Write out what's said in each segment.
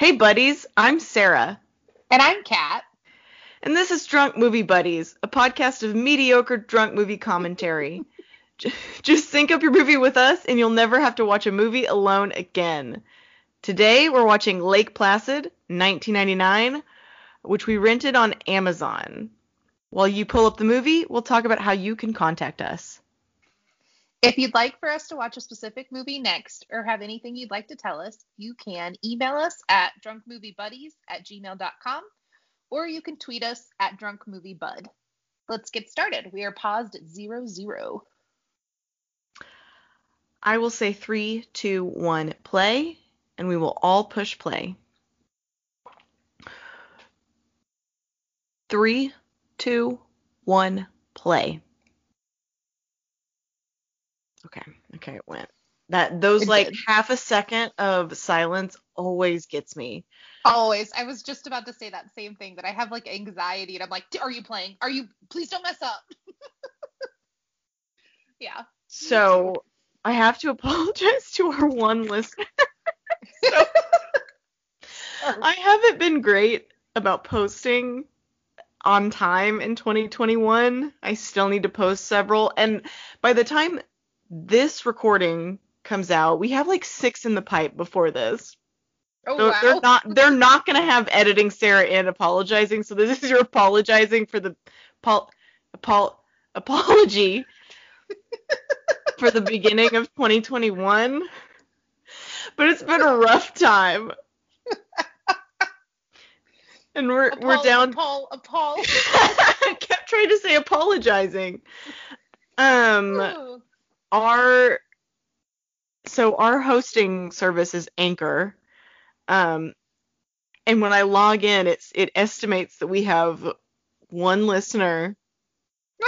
Hey, buddies, I'm Sarah. And I'm Kat. And this is Drunk Movie Buddies, a podcast of mediocre drunk movie commentary. Just sync up your movie with us, and you'll never have to watch a movie alone again. Today, we're watching Lake Placid, 1999, which we rented on Amazon. While you pull up the movie, we'll talk about how you can contact us. If you'd like for us to watch a specific movie next or have anything you'd like to tell us, you can email us at drunkmoviebuddies at gmail.com or you can tweet us at drunkmoviebud. Let's get started. We are paused at zero zero. I will say three, two, one, play, and we will all push play. Three, two, one, play. Okay. Okay, it went. That those It like did. half a second of silence always gets me. Always. I was just about to say that same thing that I have like anxiety and I'm like, are you playing? Are you? Please don't mess up. yeah. So I have to apologize to our one listener. so, I haven't been great about posting on time in 2021. I still need to post several, and by the time this recording comes out, we have like six in the pipe before this. Oh, So wow. they're not they're not gonna have editing Sarah in apologizing. So this is your apologizing for the apol, apol, apology for the beginning of 2021. But it's been a rough time. And we're we're down Appall, appall. I kept trying to say apologizing. Um Ooh. Our so our hosting service is Anchor. Um and when I log in it's it estimates that we have one listener.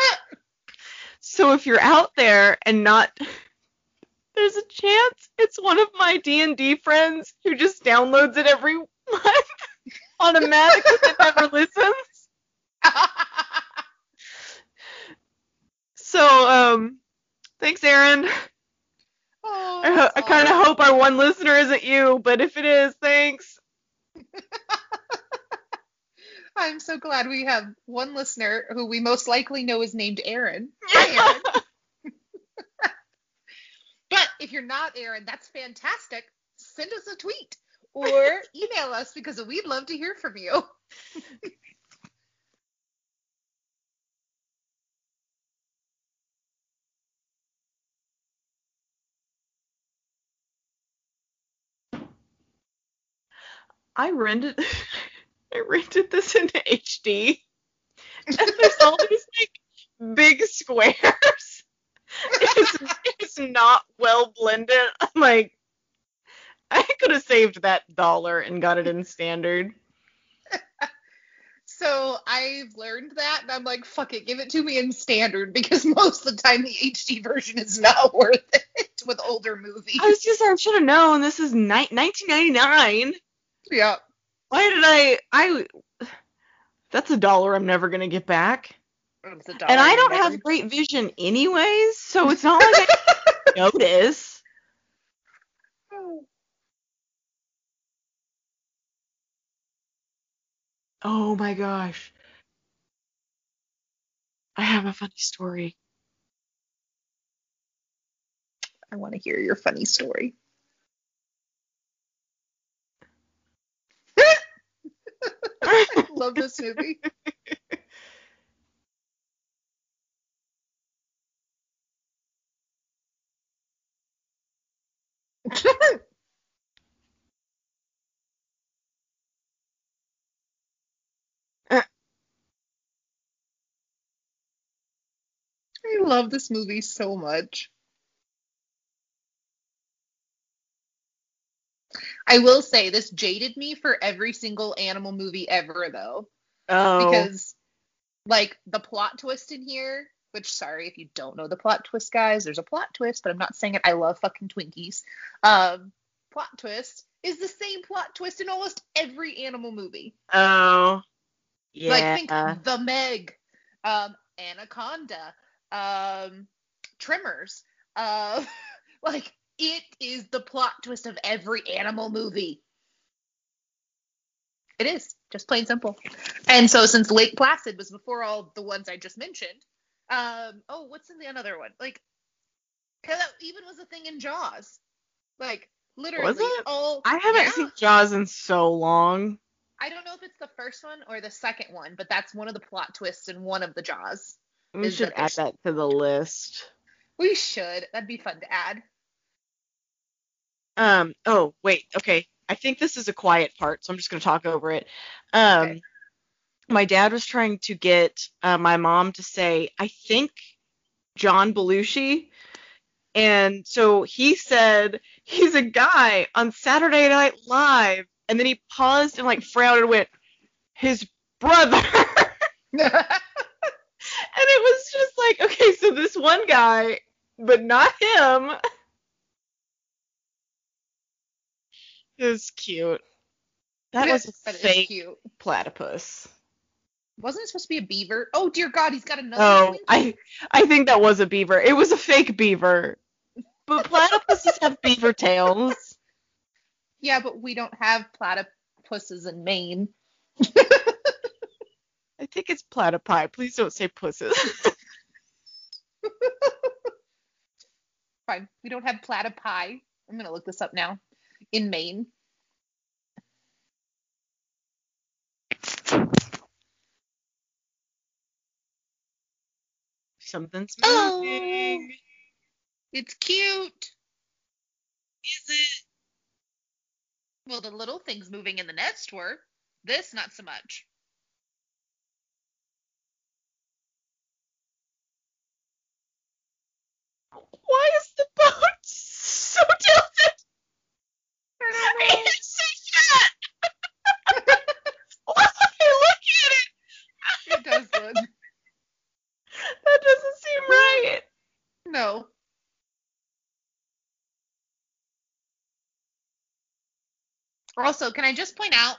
So if you're out there and not there's a chance it's one of my D&D friends who just downloads it every month automatically and never listens. So um thanks Aaron. oh, I, I kind of hope our one listener isn't you, but if it is, thanks. I'm so glad we have one listener who we most likely know is named Aaron. Hi, Aaron. but if you're not Aaron, that's fantastic. Send us a tweet or email us because we'd love to hear from you. I rented I rented this in HD. And there's all these like big squares. It's, it's not well blended. I'm like I could have saved that dollar and got it in standard. So I've learned that and I'm like, fuck it, give it to me in standard because most of the time the HD version is not worth it with older movies. I was just I should have known this is ni- 1999. Yeah. Why did I I That's a dollar I'm never going to get back. And I don't have great vision anyways, so it's not like I notice. Oh my gosh. I have a funny story. I want to hear your funny story. I love this movie. I love this movie so much. I will say this jaded me for every single animal movie ever though Oh. because like the plot twist in here which sorry if you don't know the plot twist guys there's a plot twist but i'm not saying it i love fucking twinkies um plot twist is the same plot twist in almost every animal movie oh. Yeah. like think the meg um anaconda um Tremors uh like it is the plot twist of every animal movie It is just plain simple. And so since Lake Placid was before all the ones I just mentioned, um, oh, what's in the another one? Like, cause that even was a thing in Jaws. Like literally Was it? all. I haven't yeah. seen Jaws in so long. I don't know if it's the first one or the second one, but that's one of the plot twists in one of the Jaws. We should that add that to the list. We should. That'd be fun to add. Um. Oh, wait. Okay. I think this is a quiet part, so I'm just gonna talk over it. Um. Okay. My dad was trying to get uh, my mom to say, I think John Belushi, and so he said he's a guy on Saturday Night Live, and then he paused and like frowned and went, his brother. and it was just like, okay, so this one guy, but not him. Was cute. That was a is fake cute. platypus. Wasn't it supposed to be a beaver? Oh dear God, he's got another. Oh, twin. I I think that was a beaver. It was a fake beaver. But platypuses have beaver tails. Yeah, but we don't have platypuses in Maine. I think it's platypi. Please don't say pusses. Fine, we don't have platypi. I'm gonna look this up now. In Maine. Something's Oh. moving. It's cute. Is it? Well, the little things moving in the nest were. This, not so much. Why is the boat so tilted? I It's so fat. Why look at it? It does look. That doesn't seem right. No. Also, can I just point out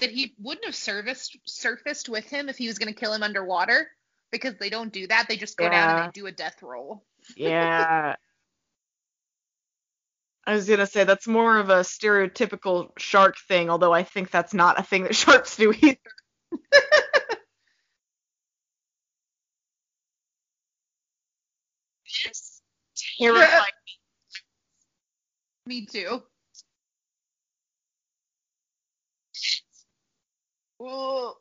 that he wouldn't have surfaced surfaced with him if he was going to kill him underwater because they don't do that. They just go down and they do a death roll. Yeah. I was gonna say that's more of a stereotypical shark thing, although I think that's not a thing that sharks do either. this terrifying. Me too. Whoa.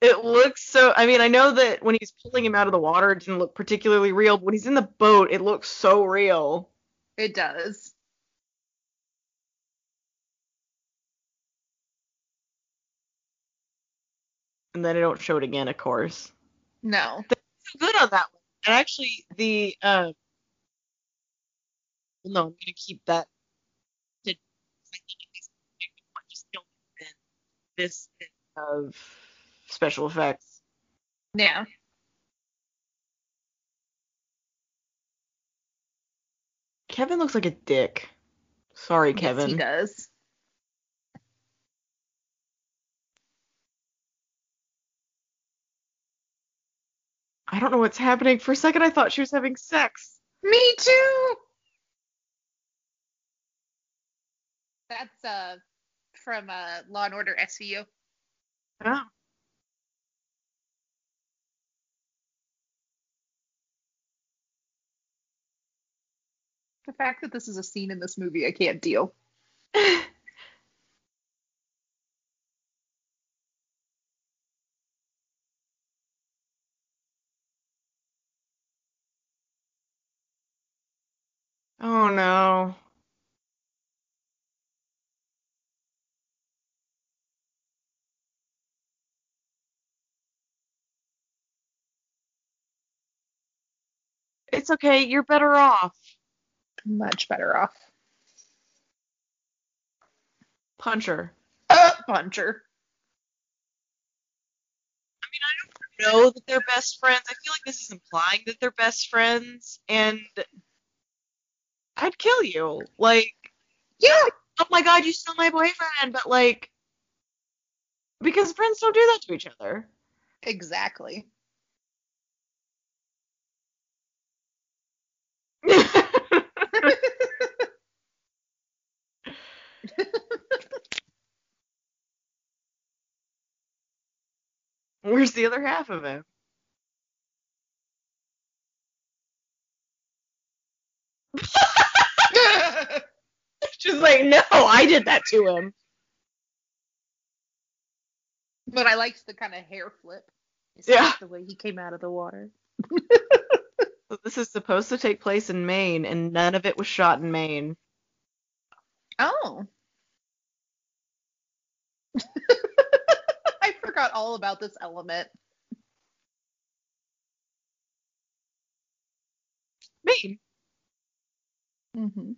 It looks so. I mean, I know that when he's pulling him out of the water, it didn't look particularly real. But when he's in the boat, it looks so real. It does. And then I don't show it again, of course. No. good on that one. And actually, the uh, well, no, I'm gonna keep that. To, I think it makes a good point, just this of special effects. Yeah. Kevin looks like a dick. Sorry, Kevin. He does. I don't know what's happening. For a second, I thought she was having sex. Me too. That's uh from uh Law and Order SVU. Oh. The fact that this is a scene in this movie, I can't deal. oh no. It's okay. You're better off. Much better off. Puncher. Uh, puncher. I mean, I don't know that they're best friends. I feel like this is implying that they're best friends, and I'd kill you. Like, Yeah. oh my god, you stole my boyfriend, but like, because friends don't do that to each other. Exactly. Where's the other half of him? She's like, no, I did that to him. But I liked the kind of hair flip. Yeah. The way he came out of the water. So this is supposed to take place in Maine, and none of it was shot in Maine. Oh. I forgot all about this element. Maine. Mm-hmm.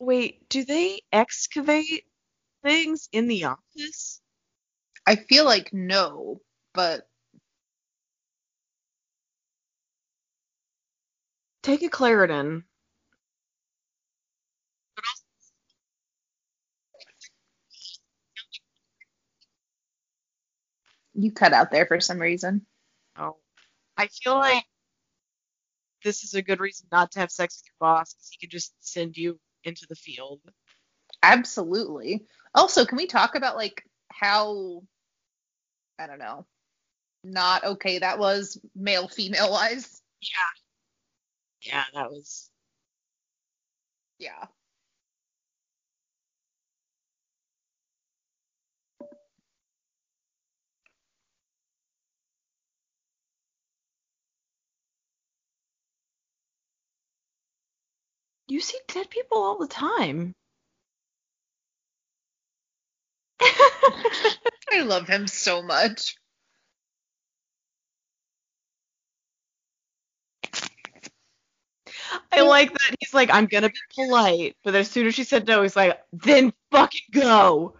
Wait, do they excavate things in the office? I feel like no, but Take a Claritin. you cut out there for some reason. Oh, I feel like this is a good reason not to have sex with your boss because he can just send you into the field. Absolutely. Also, can we talk about like how I don't know, not okay that was male female wise? Yeah. Yeah, that was. Yeah. You see dead people all the time. I love him so much. I like that he's like, I'm gonna be polite, but as soon as she said no, he's like, then fucking go.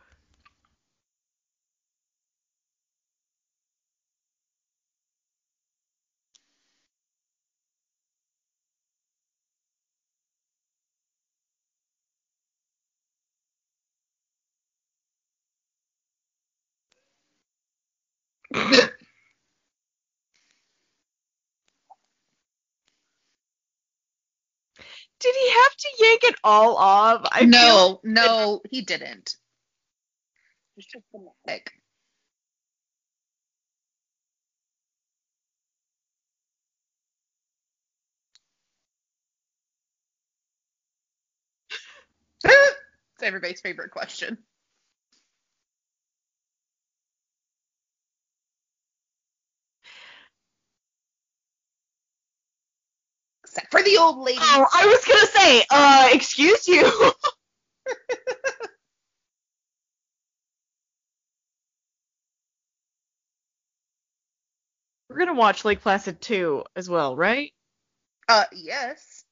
Did he yank it all off? I feel no, no, he didn't. It's just dramatic. it's everybody's favorite question. Except for the old lady. Oh, I was gonna say, uh, excuse you. We're gonna watch Lake Placid 2 as well, right? Uh, yes.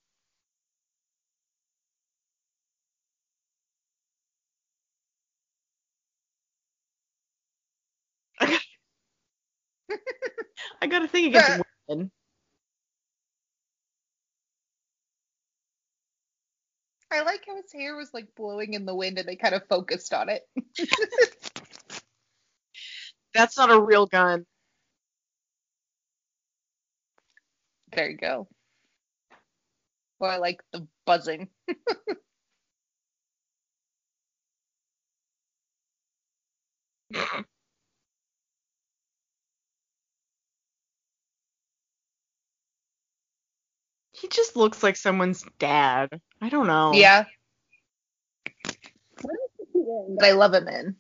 I got a thing against Uh. women. I like how his hair was like blowing in the wind and they kind of focused on it. That's not a real gun. There you go. Well, I like the buzzing. He just looks like someone's dad. I don't know. Yeah. But I love him in.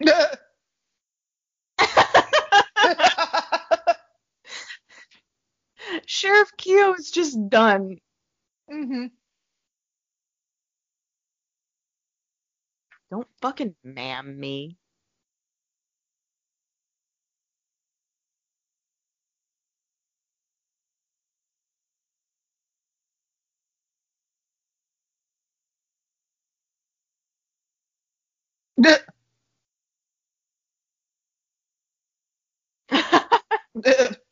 Sheriff Keough is just done. hmm Don't fucking mam me. Duh. Duh.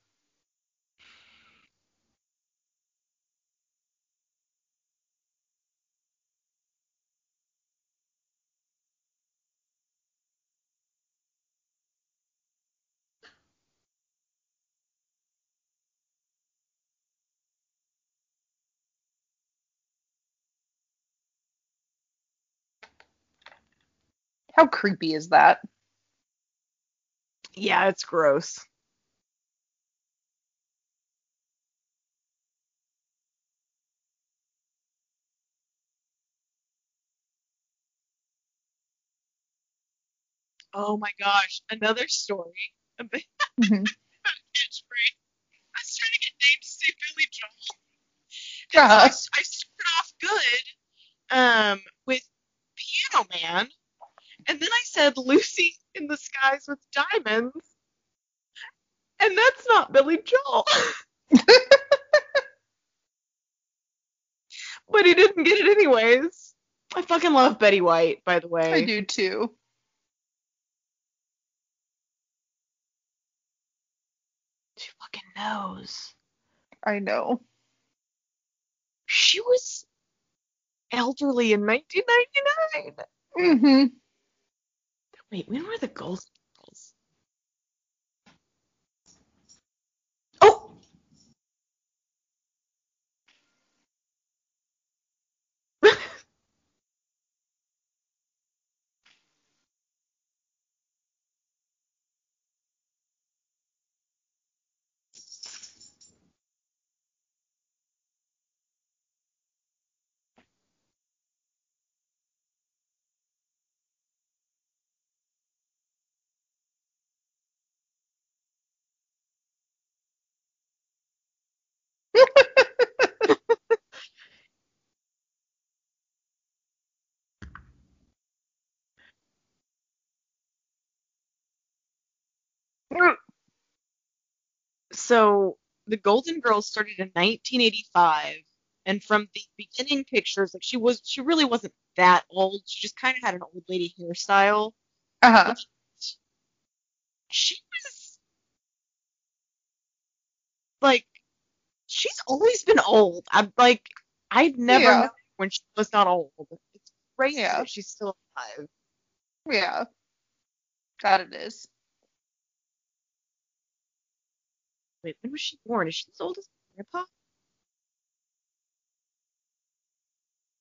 How creepy is that? Yeah, it's gross. Oh my gosh, another story Mhm. catchphrase. I was trying to get say Billy Joel. And so I, Uh-huh. I started off good um, with Piano Man, and then I said Lucy in the Skies with Diamonds, and that's not Billy Joel. but he didn't get it anyways. I fucking love Betty White, by the way. I do too. She fucking knows. I know. She was elderly in 1999. Mm-hmm. Wait, when were the Golden Girls? Oh! So the Golden Girls started in 1985, and from the beginning pictures, like she was, she really wasn't that old. She just kind of had an old lady hairstyle. Uh-huh. She was like, she's always been old. I'm like, I've never Yeah. when she was not old. It's crazy Yeah. she's still alive. Yeah. God, it is. Wait, when was she born? Is she as old as my grandpa?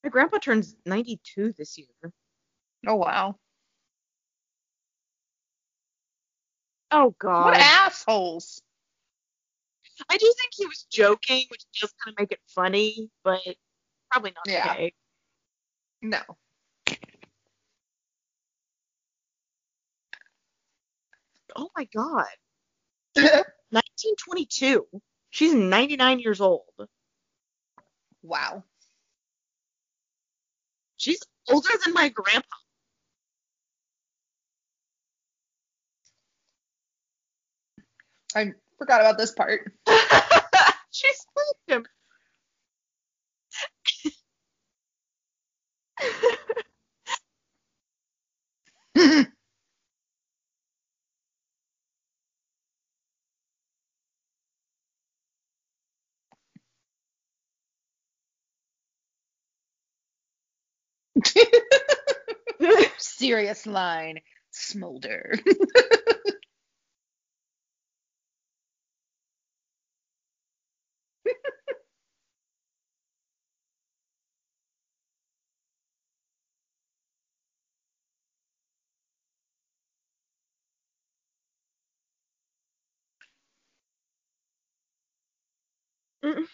My grandpa turns 92 this year. Oh wow. Oh God. What assholes. I do think he was joking, which does kind of make it funny, but probably not Yeah. okay. No. Oh my God. 1922. She's 99 years old. wow. She's older than my grandpa. I forgot about this part. she slapped him. Serious line. Smolder. Mm.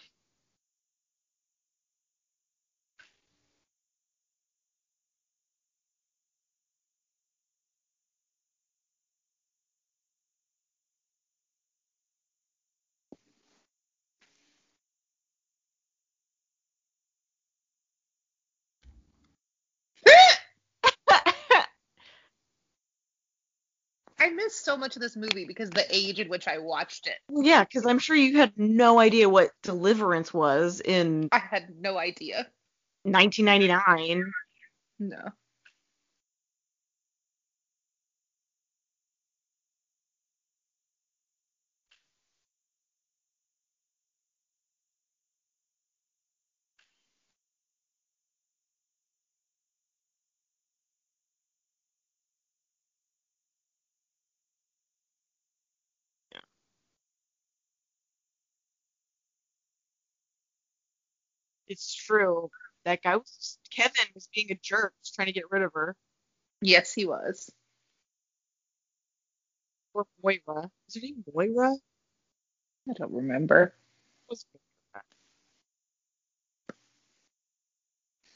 I missed so much of this movie because the age at which I watched it. yeah, because I'm sure you had no idea what Deliverance was in I had no idea. 1999. No. It's true. That guy was Kevin was being a jerk, just trying to get rid of her. Yes, he was. Or Moira. Is her name Moira? I don't remember.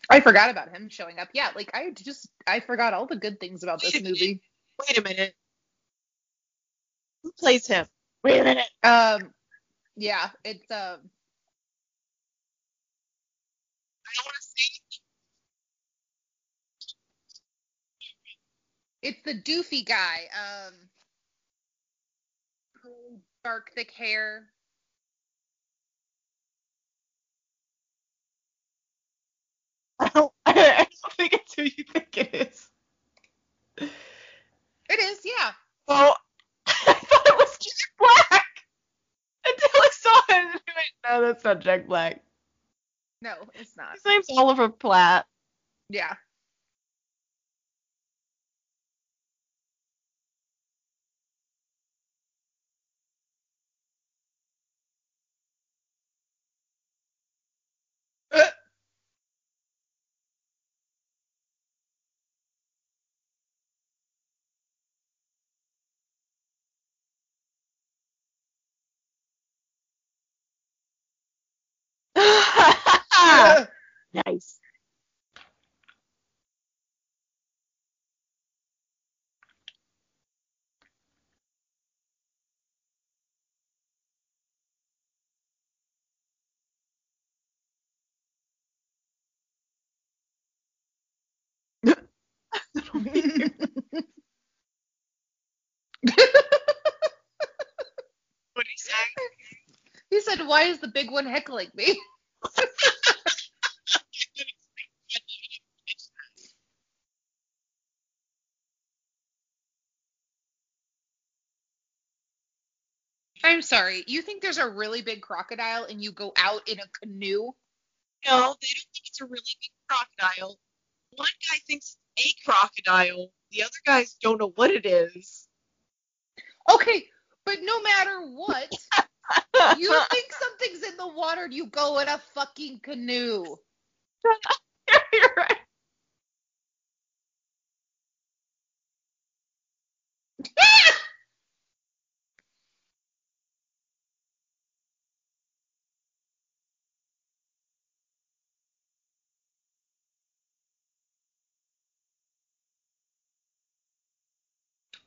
I forgot about him showing up. Yeah, like I just I forgot all the good things about this movie. Wait a minute. Who plays him? Wait a minute. Um, yeah, it's um. I don't want to say It's the doofy guy. Um, dark, thick hair. I don't, I don't think it's who you think it is. It is, yeah. Oh, I thought it was Jack Black until I saw him. and I went, No, that's not Jack Black. No, it's not. His name's Oliver Platt. Yeah. Uh, uh, nice. What did he say? he said, "Why is the big one heckling me?" I'm sorry. You think there's a really big crocodile and you go out in a canoe? No, they don't think it's a really big crocodile. One guy thinks it's a crocodile. The other guys don't know what it is. Okay, but no matter what, you think something's in the water and you go in a fucking canoe. You're right.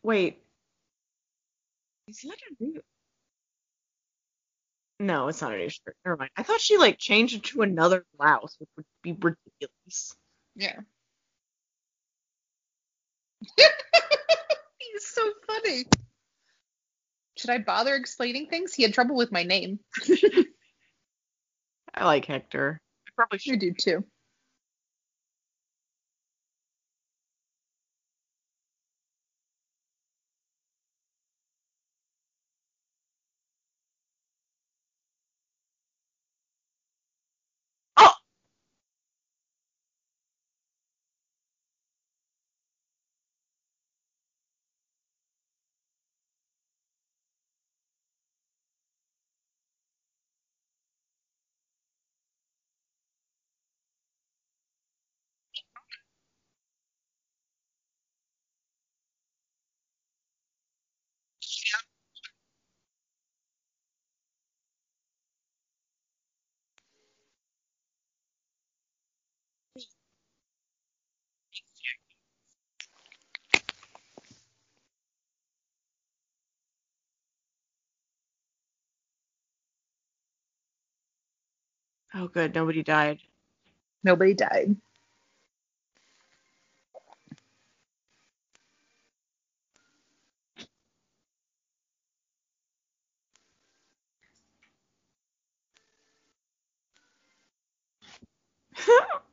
Wait. Is that a new? No, it's not a new shirt. Never mind. I thought she like changed into another blouse, which would be ridiculous. Yeah. He's so funny. Should I bother explaining things? He had trouble with my name. I like Hector. I probably should. You should. do too. Oh, good. Nobody died. Nobody died.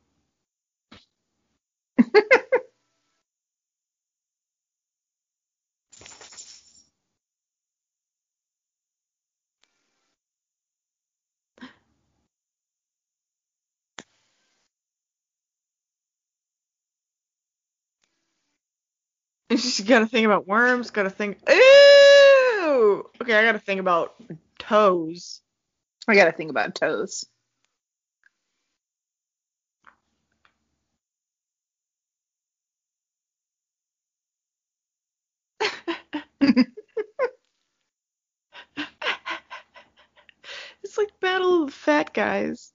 She's got to think about worms. Got to think. Ew. Okay, I got to think about toes. I gotta think about toes. Guys.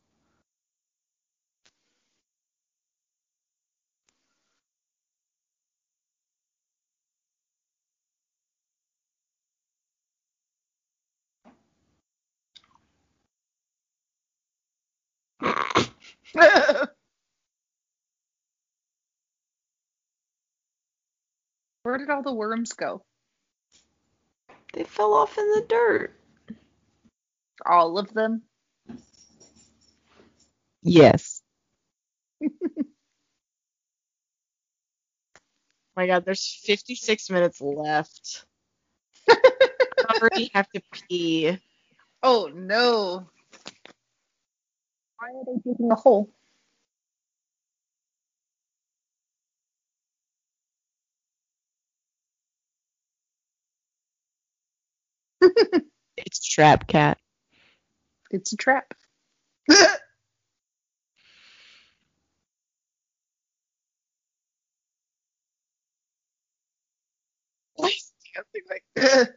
Where did all the worms go? They fell off in the dirt. All of them? Yes. oh my god, there's 56 minutes left. I already have to pee. Oh no. Why are they digging a hole? It's Trap Cat. It's a trap. Like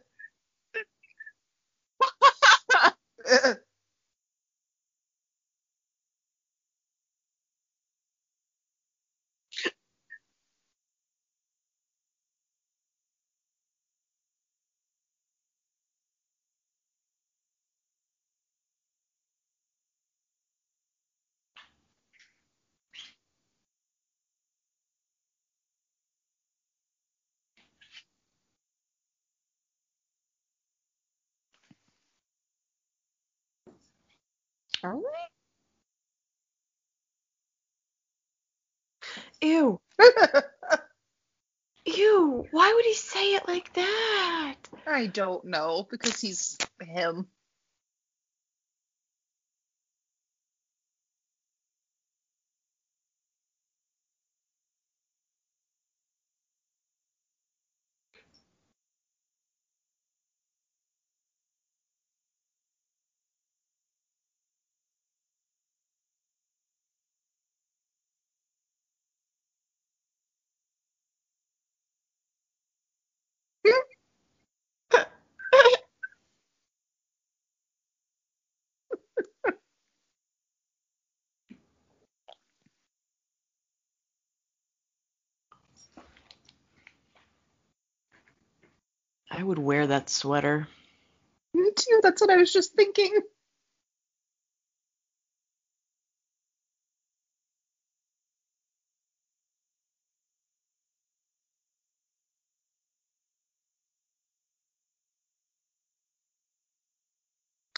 Are Ew. Ew. Why would he say it like that? I don't know because he's him. I would wear that sweater. Me too. That's what I was just thinking.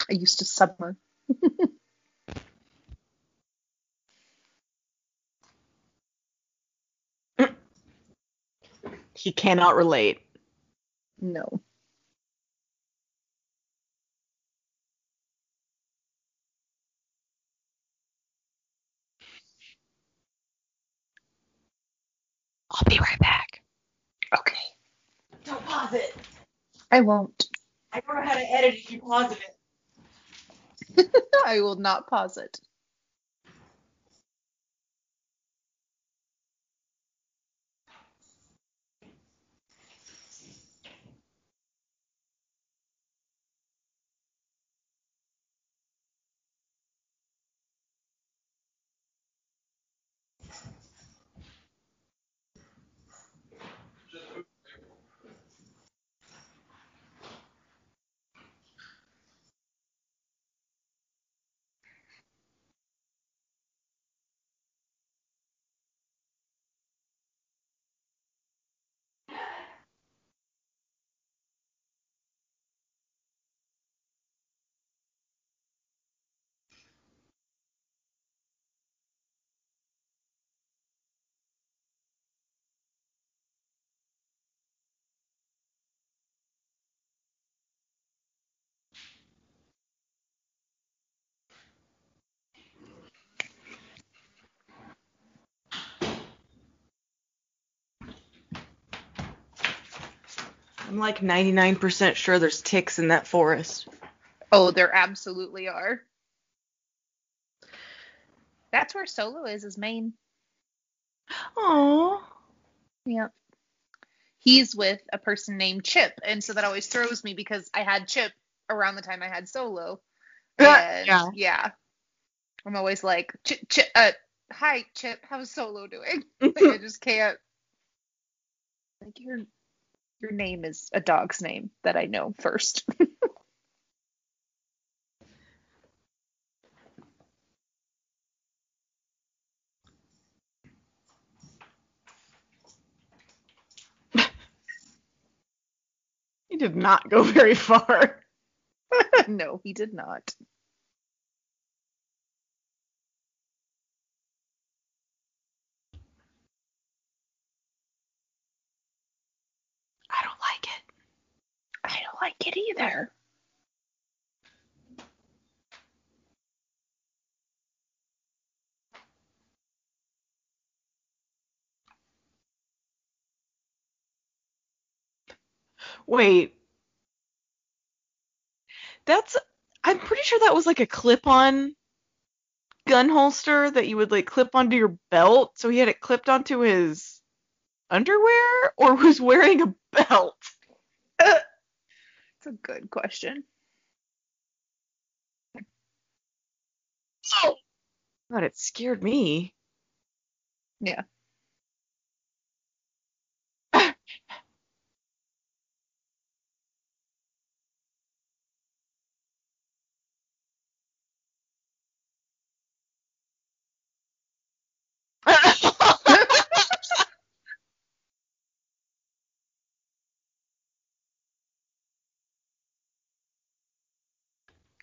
I used to summer. He cannot relate. No. I'll be right back. Okay. Don't pause it. I won't. I don't know how to edit if you pause it. I will not pause it. I'm like 99% sure there's ticks in that forest. Oh, there absolutely are. That's where Solo is, his main. Aww. Yep. He's with a person named Chip, and so that always throws me because I had Chip around the time I had Solo. And Yeah. yeah. I'm always like, Ch- Ch- uh, hi Chip, how's Solo doing? like I just can't. Like your your name is a dog's name that I know first. He did not go very far. no, he did not. Like it. I don't like it either. Wait. That's I'm pretty sure that was like a clip-on gun holster that you would like clip onto your belt. So he had it clipped onto his underwear or was wearing a belt. It's a good question. Oh. God, it scared me. Yeah.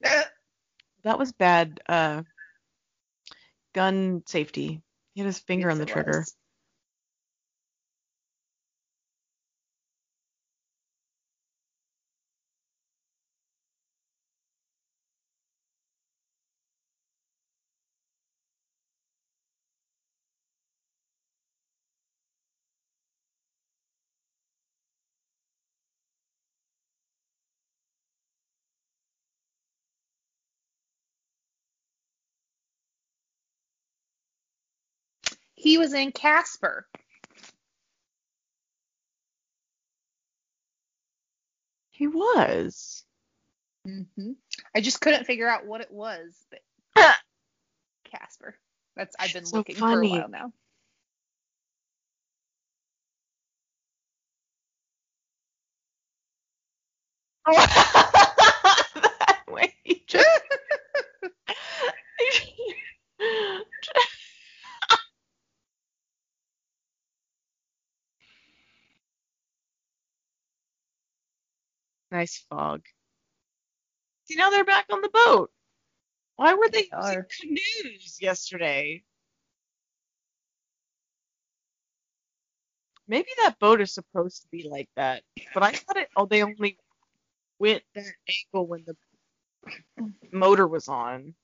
that was bad uh gun safety. He had his finger Yes, on the trigger. was. He was in Casper. He was. hmm I just couldn't figure out what it was, but Casper. That's I've been So looking for a while now. that way he just nice fog. See now they're back on the boat. Why were they They using canoes yesterday? Maybe that boat is supposed to be like that, but I thought it. Oh, they only went that angle when the motor was on.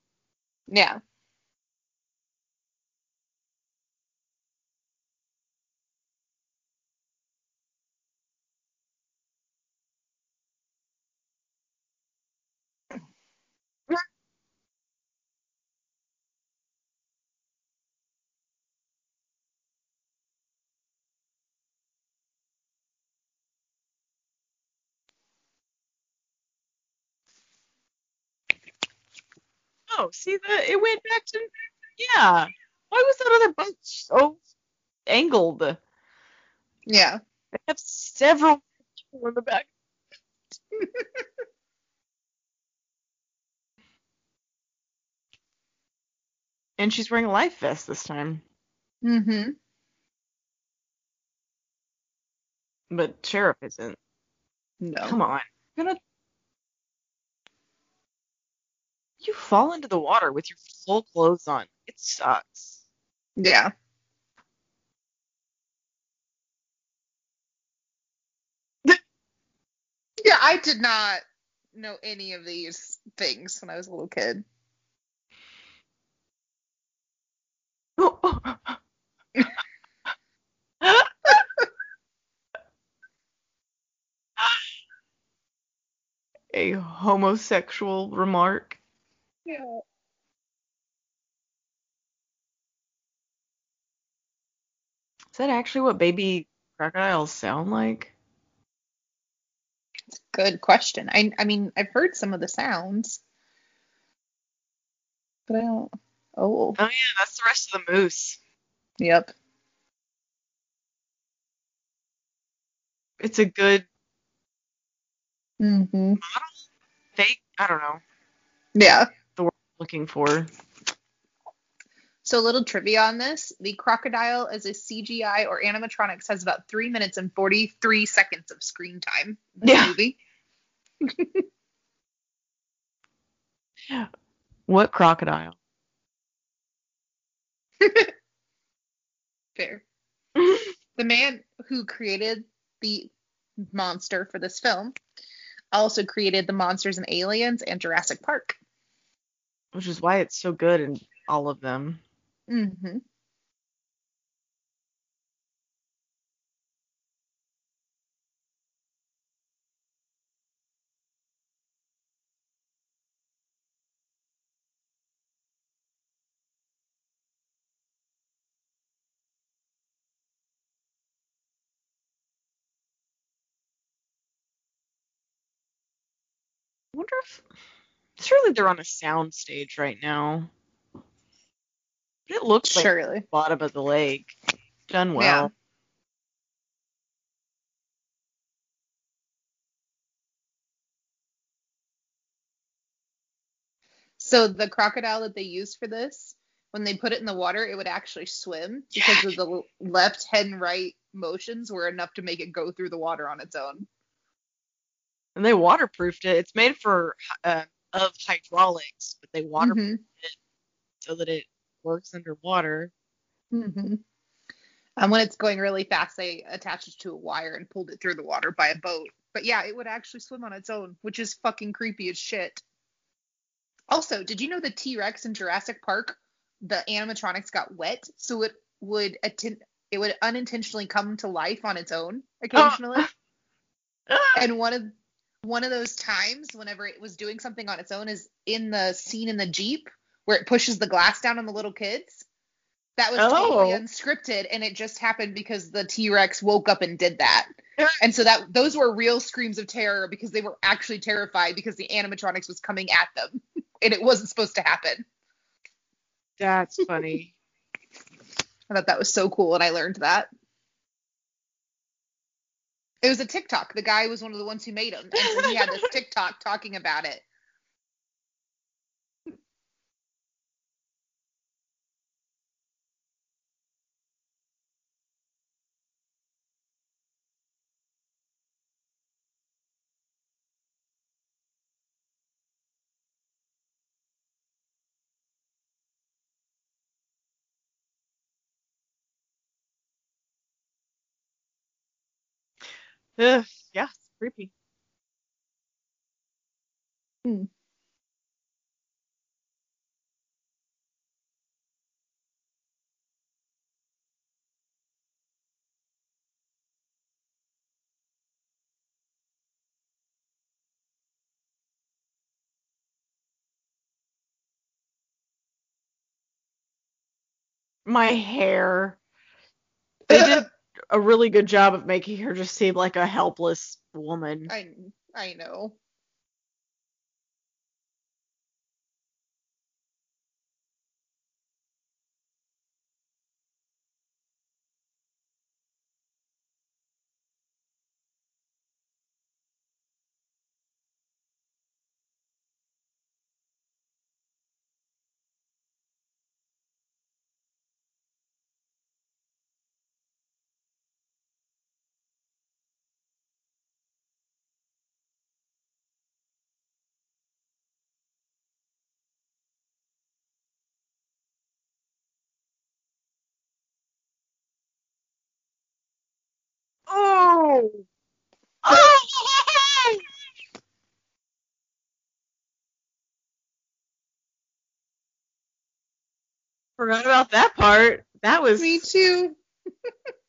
Yeah. Oh, see the it went back to yeah. Why was that other boat so angled? Yeah. They have several people in the back. and she's wearing a life vest this time. Mm-hmm. But Sheriff isn't. No. Come on. You're gonna You fall into the water with your full clothes on. It sucks. Yeah. yeah, I did not know any of these things when I was a little kid. A homosexual remark. Yeah. Is that actually what baby crocodiles sound like? It's a good question. I I mean, I've heard some of the sounds. But I don't Oh. Oh yeah, that's the rest of the moose. Yep. It's a good Mm-hmm. fake. I don't know. Yeah. Looking for. So a little trivia on this: the crocodile as a CGI or animatronics has about three minutes and forty-three seconds of screen time in the Yeah. movie. What crocodile? Fair. The man who created the monster for this film also created the monsters and aliens and Jurassic Park. Which is why it's so good in all of them. Mm-hmm. I wonder if surely they're on a sound stage right now. But it looks like Surely. the bottom of the lake. Done well. Yeah. So the crocodile that they used for this, when they put it in the water, it would actually swim because of the left head and right motions were enough to make it go through the water on its own. And they waterproofed it. It's made for uh, of hydraulics, but they waterproof Mhm. so that it works underwater. Mm-hmm. And when it's going really fast, they attached it to a wire and pulled it through the water by a boat. But yeah, it would actually swim on its own, which is fucking creepy as shit. Also, did you know the T Rex in Jurassic Park, the animatronics got wet, so it would atten- it would unintentionally come to life on its own occasionally. and one of one of those times, whenever it was doing something on its own, is in the scene in the Jeep where it pushes the glass down on the little kids. That was totally Oh. unscripted, and it just happened because the T Rex woke up and did that. And so that those were real screams of terror because they were actually terrified because the animatronics was coming at them, and it wasn't supposed to happen. That's funny. I thought that was so cool, and I learned that. It was a TikTok. The guy was one of the ones who made them, and so he had this TikTok talking about it. Ugh, yeah, it's creepy. Hmm. My hair. They did a really good job of making her just seem like a helpless woman. I I know. Forgot about that part. That was Me too.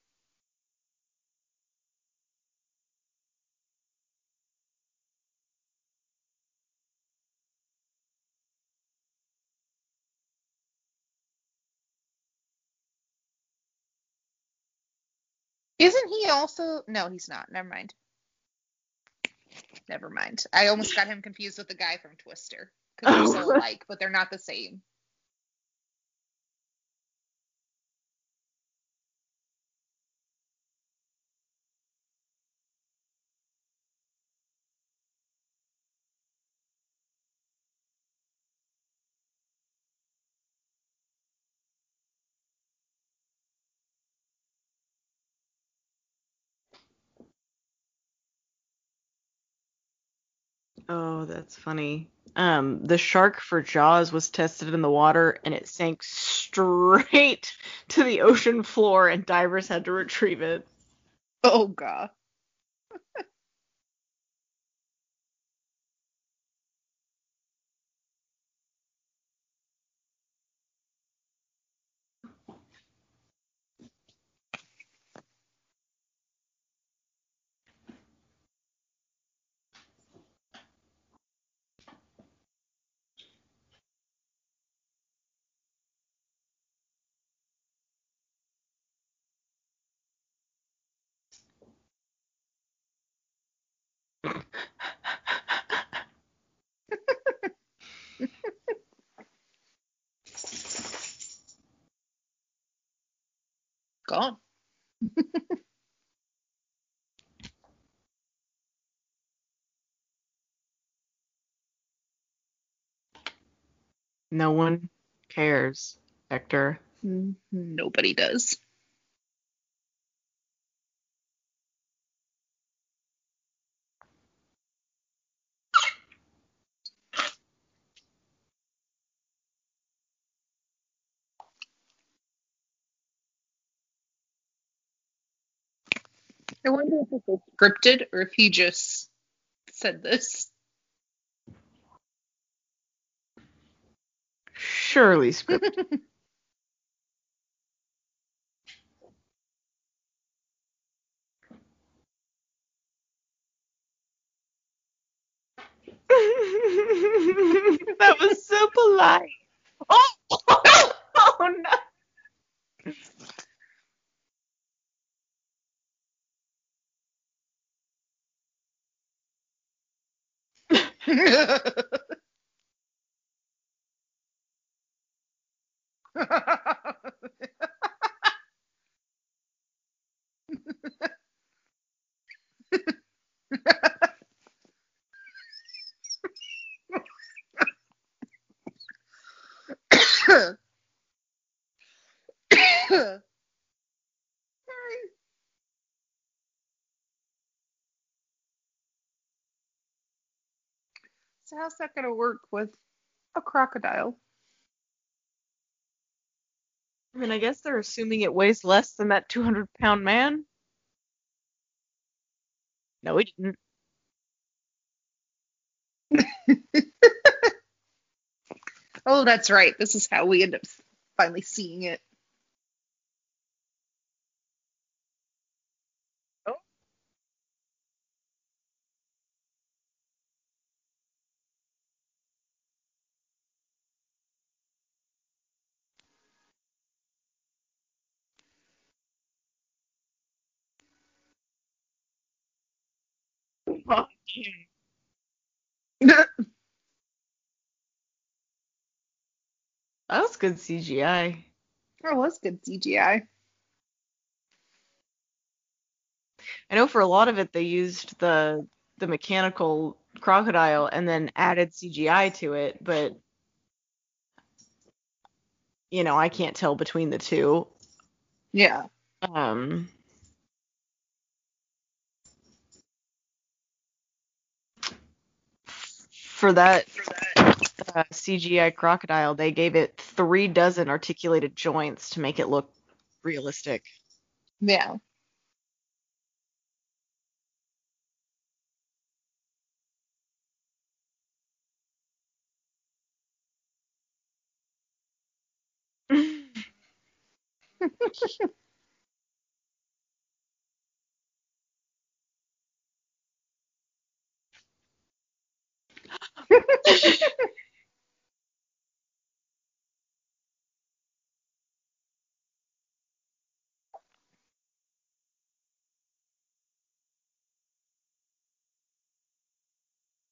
Isn't he also? No, he's not. Never mind. Never mind. I almost got him confused with the guy from Twister because they're so Oh. alike, but they're not the same. Oh, that's funny. Um, the shark for Jaws was tested in the water and it sank straight to the ocean floor and divers had to retrieve it. Oh god. Gone. No one cares, Hector. Mm-hmm. Nobody does. I wonder if this is scripted or if he just said this. Surely scripted. that was so polite. Oh, oh no. So how's that gonna work with a crocodile? I mean, I guess they're assuming it weighs less than that 200 pound man. No, he didn't. Oh, that's right. This is how we end up finally seeing it. That was good CGI. That was good CGI. I know for a lot of it they used the the mechanical crocodile and then added CGI to it, but you know, I can't tell between the two. Yeah. Um for that uh, CGI crocodile, they gave it three dozen articulated joints to make it look realistic. Yeah.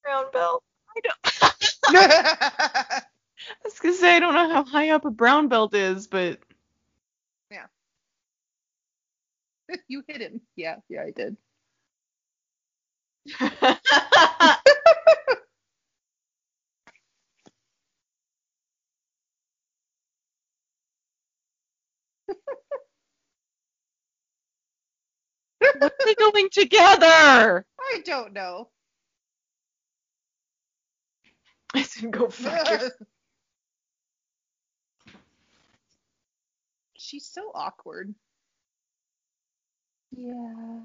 brown belt. I don't. I was gonna say I don't know how high up a brown belt is, but yeah, you hit him. Yeah, yeah, I did. they going together? I don't know. I said go fuck yourself. She's so awkward. Yeah.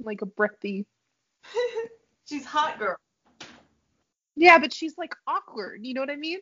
Like a breathy. She's hot girl. Yeah, but she's like awkward. You know what I mean?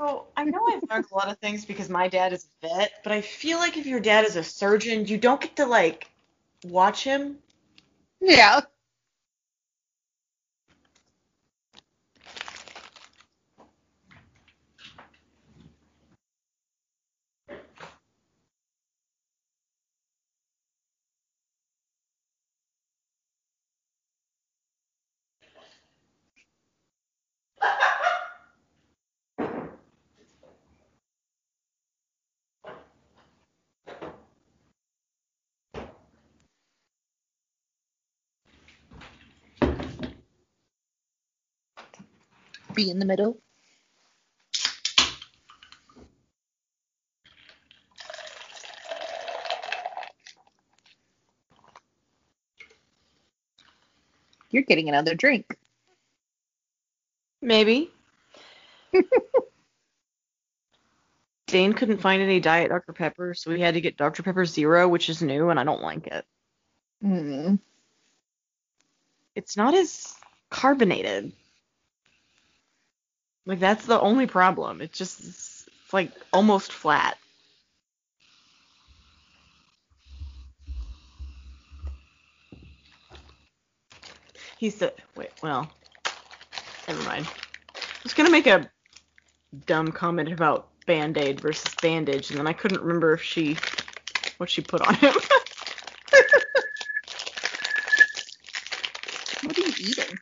So I know I've learned a lot of things because my dad is a vet, but I feel like if your dad is a surgeon, you don't get to like watch him. Yeah. Be in the middle. You're getting another drink. Maybe. Dane couldn't find any Diet Dr. Pepper, so we had to get Dr. Pepper Zero, which is new, and I don't like it. Mm. It's not as carbonated. Like that's the only problem. It's just it's, like almost flat. He said, wait, well, never mind. I was gonna make a dumb comment about Band Aid versus bandage, and then I couldn't remember if she what she put on him. What are you eating?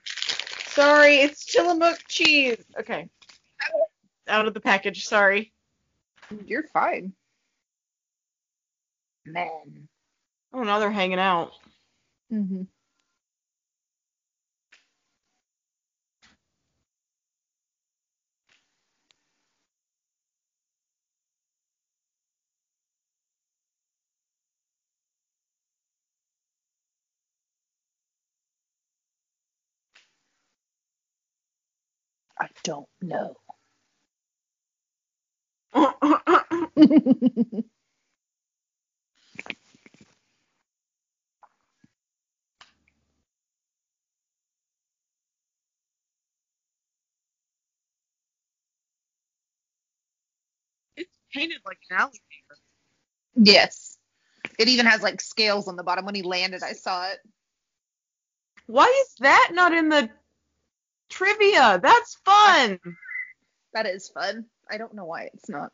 Sorry, it's Tillamook cheese. Okay. Out of the package, sorry. You're fine. Man. Oh, now they're hanging out. Mm-hmm. I don't know. it's painted like an alligator. yes. It even has like scales on the bottom. When he landed, I saw it. Why is that not in the trivia? That's fun. That is fun. I don't know why it's not.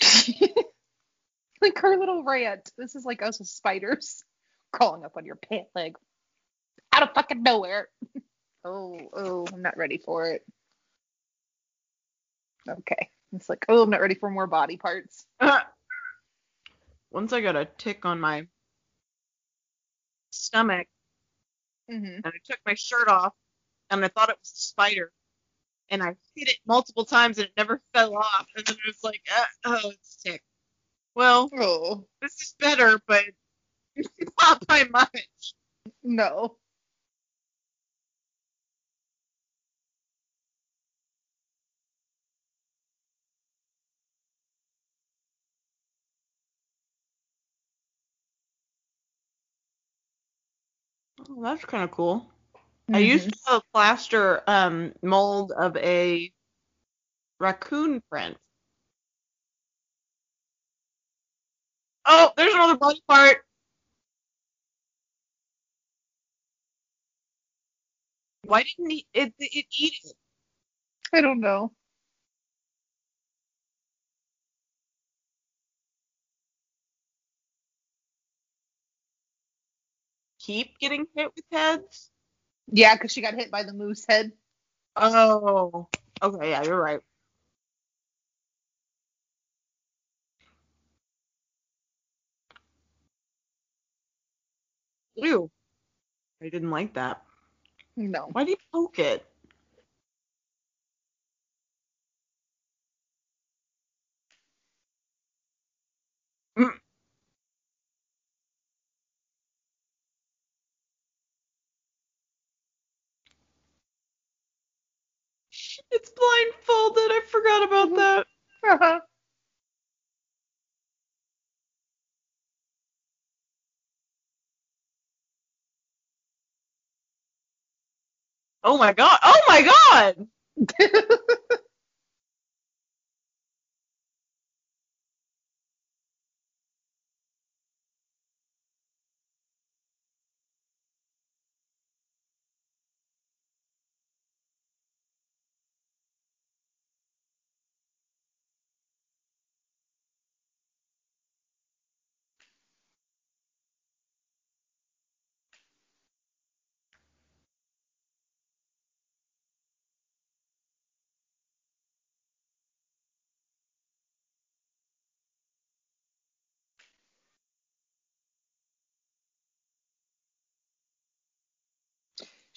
like her little rant. This is like us with spiders crawling up on your pant leg out of fucking nowhere. oh, oh, I'm not ready for it. Okay. It's like, oh, I'm not ready for more body parts. Uh, once I got a tick on my stomach, Mm-hmm. and I took my shirt off, and I thought it was a spider, and I hit it multiple times, and it never fell off, and then it was like, uh, oh, it's a tick. Well, Oh, this is better, but not by much. no. Oh, that's kind of cool. I used to have a plaster um, mold of a raccoon print. Oh, there's another body part. Why didn't he, it, it eat it? I don't know. Keep getting hit with heads? Yeah, because she got hit by the moose head. Oh, okay, yeah, you're right. Ew. I didn't like that. No. Why do you poke it? Mm. It's blindfolded. I forgot about that. Uh-huh. Oh my god. Oh my god.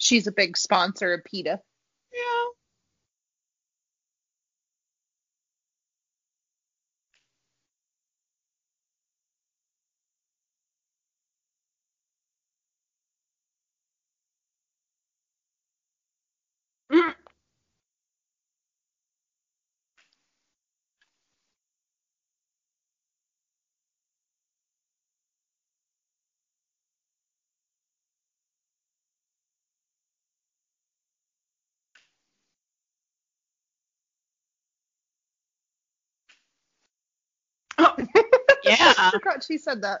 She's a big sponsor of PETA. yeah. I forgot she said that.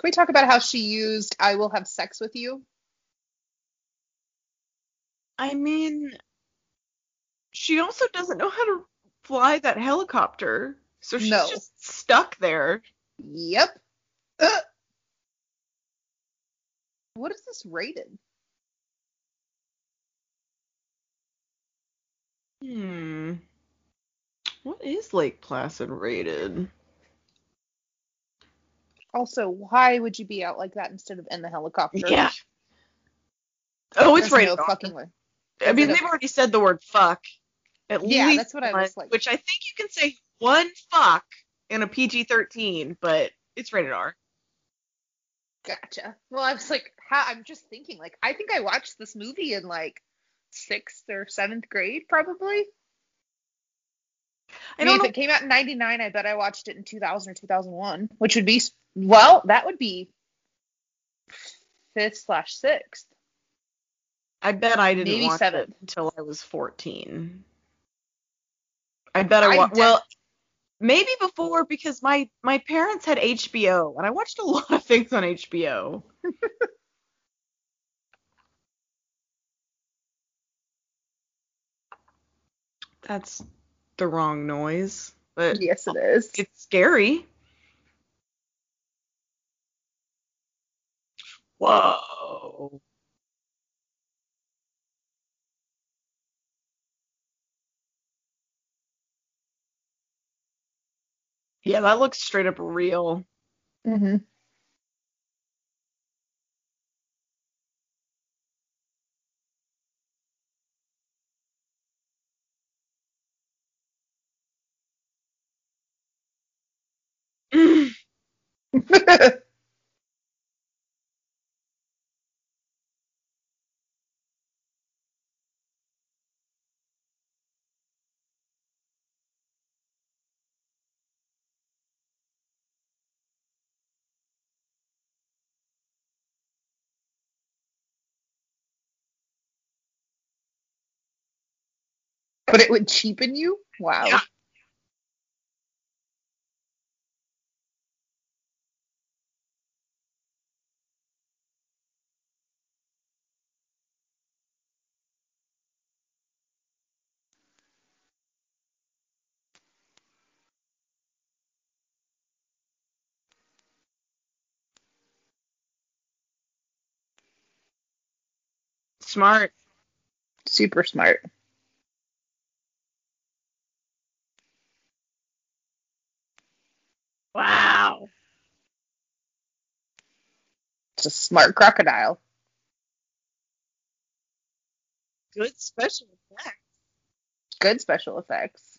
Can we talk about how she used I will have sex with you? I mean, she also doesn't know how to fly that helicopter, so she's No. just stuck there. Yep. What is this rated? Hmm. What is Lake Placid rated? Also, why would you be out like that instead of in the helicopter? Yeah. Oh, it's There's rated no fucking way. I mean, they've already said the word fuck. At Yeah, least that's what I was like. Which I think you can say one fuck in a PG-13, but it's rated R. Gotcha. Well, I was like, how, I'm just thinking, like, I think I watched this movie in like sixth or seventh grade, probably. I mean, know. if it came out in '99, I bet I watched it in 2000 or 2001, which would be well, that would be fifth slash sixth. I bet I didn't maybe watch seventh. it until I was 14. I bet I, I wa- def- well, maybe before because my my parents had HBO and I watched a lot of things on HBO. That's the wrong noise, but Yes, it is. it's scary. Whoa. Yeah, that looks straight up real. hmm but it would cheapen you? Wow. Yeah. Smart. Super smart. Wow. It's a smart crocodile. Good special effects. Good special effects.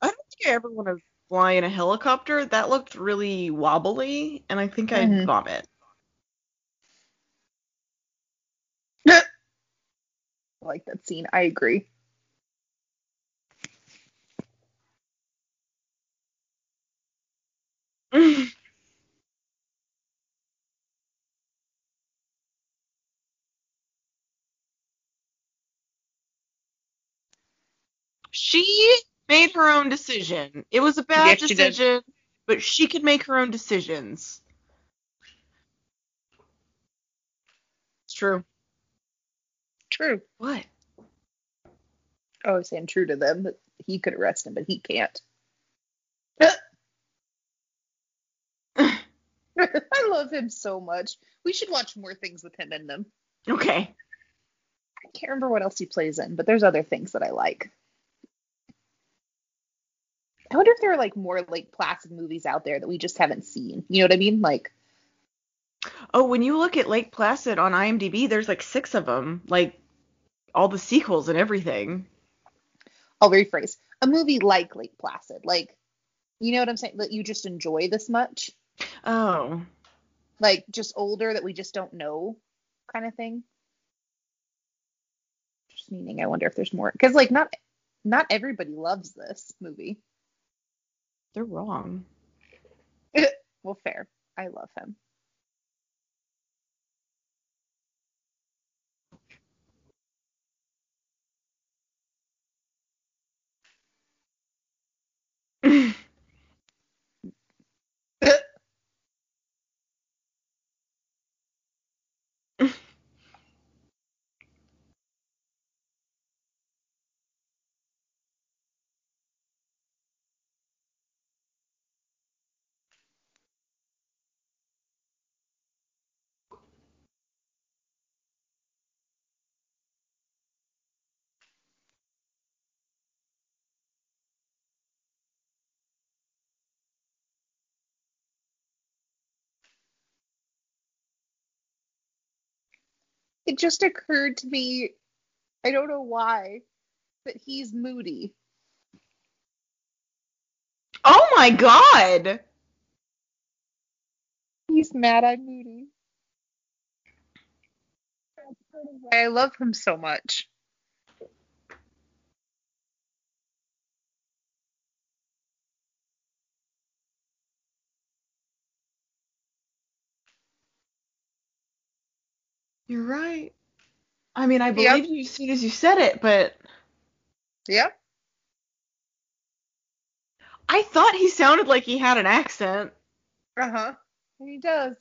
I don't think I ever want to fly in a helicopter. That looked really wobbly, and I think I'd Mhm. vomit. I like that scene. I agree. she made her own decision. It was a bad Yes, she decision, but she could make her own decisions. It's true. True. What? I was saying true to them that he could arrest him, but he can't. I love him so much. We should watch more things with him in them. Okay. I can't remember what else he plays in, but there's other things that I like. I wonder if there are like more like Placid movies out there that we just haven't seen. You know what I mean? Like, Oh, when you look at Lake Placid on IMDb, there's like six of them, like all the sequels and everything. I'll rephrase a movie like Lake Placid. Like, you know what I'm saying? That you just enjoy this much. Oh. Like, just older that we just don't know kind of thing. Just meaning, I wonder if there's more. Because, like, not. Not everybody loves this movie. They're wrong. Well, fair. I love him. It just occurred to me, I don't know why, that he's moody. oh my god! He's mad I'm moody. That's part of why I love him so much. You're right. I mean, I believe yep. you as soon as you said it, but. Yeah. I thought he sounded like he had an accent. Uh huh. He does.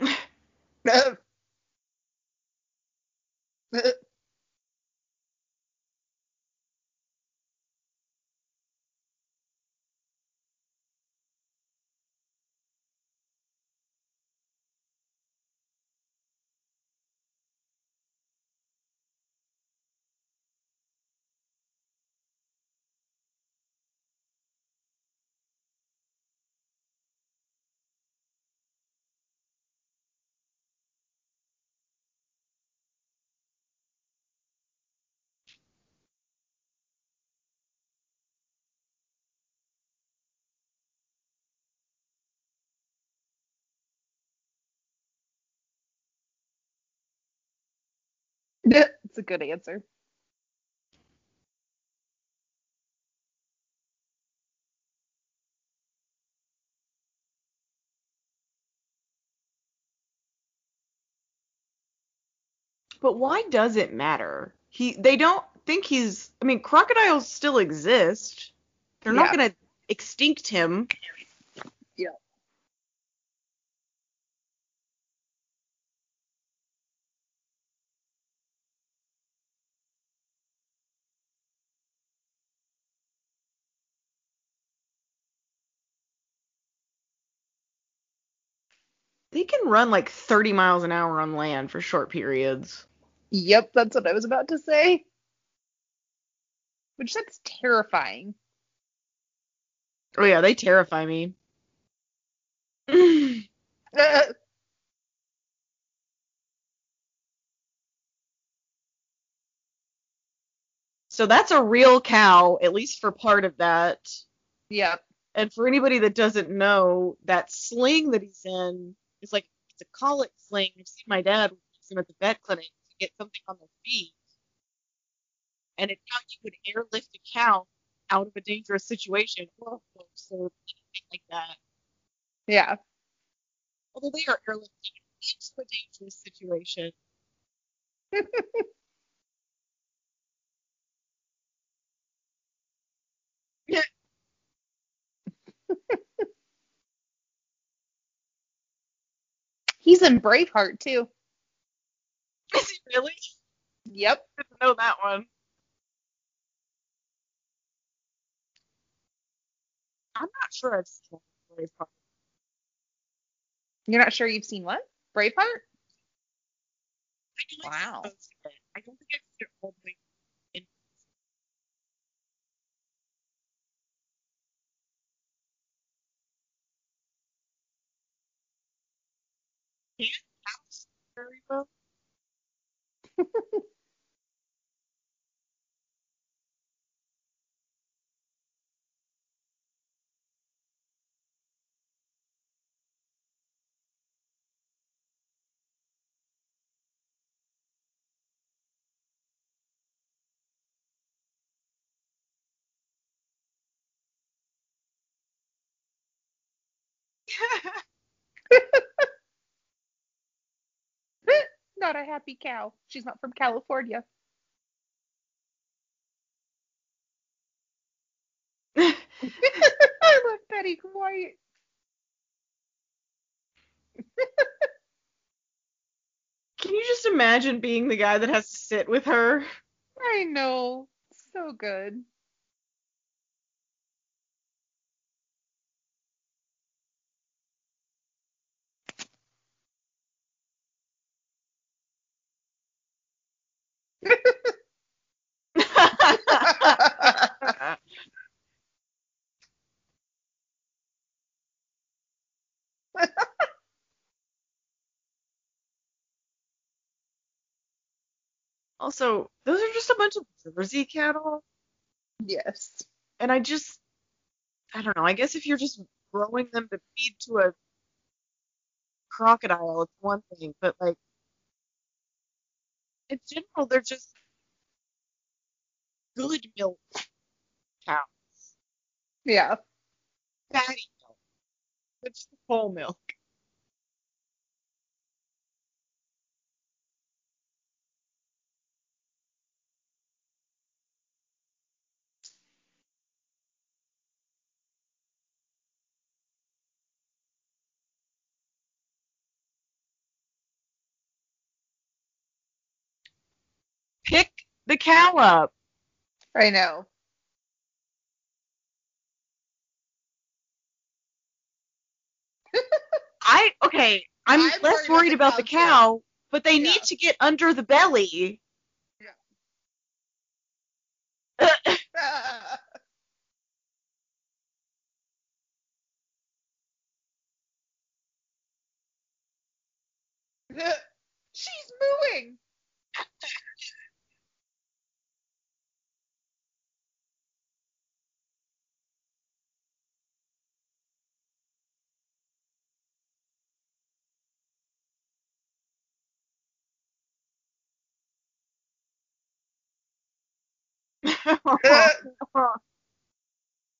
Uh. Uh. It's a good answer. But why does it matter? He they don't think he's I mean crocodiles still exist. They're not going to extinct him. Yeah. They can run like 30 miles an hour on land for short periods. Yep, that's what I was about to say. Which that's terrifying. Oh yeah, they terrify me. Uh, so that's a real cow, at least for part of that. yep. And for anybody that doesn't know, that sling that he's in is like it's a colic sling. I've seen my dad use him at the vet clinic to get something on their feet. And it's how you would airlift a cow out of a dangerous situation or or anything like that. Yeah. Although they are airlifting into a dangerous situation. He's in Braveheart too. Is he really? Yep. Didn't know that one. I'm not sure I've seen Braveheart. You're not sure you've seen what? Braveheart? I Wow. I don't think I've seen it all the way Can't house very well. not a happy cow. She's not from California. I love Betty White. Can you just imagine being the guy that has to sit with her? I know. So good. also, those are just a bunch of Jersey cattle. yes. And I just, I don't know. I guess if you're just growing them to feed to a crocodile, it's one thing. But like, in general, they're just good milk cows, Yeah. fatty milk. It's the whole milk. Pick the cow up. I know. I okay. I'm, I'm less worried worried about about the the cow, too. cow, but they Yeah. need to get under the belly. Yeah. She's mooing. Oh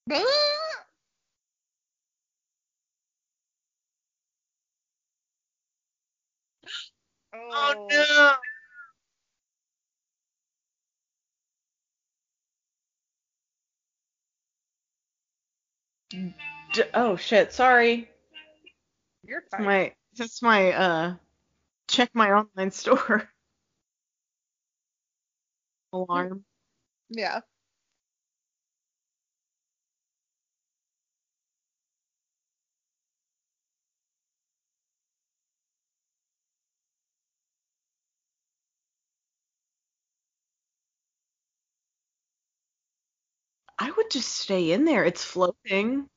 no. D- oh shit, sorry. You're fine. my that's my uh check my online store alarm. Yeah. I would just stay in there. It's floating.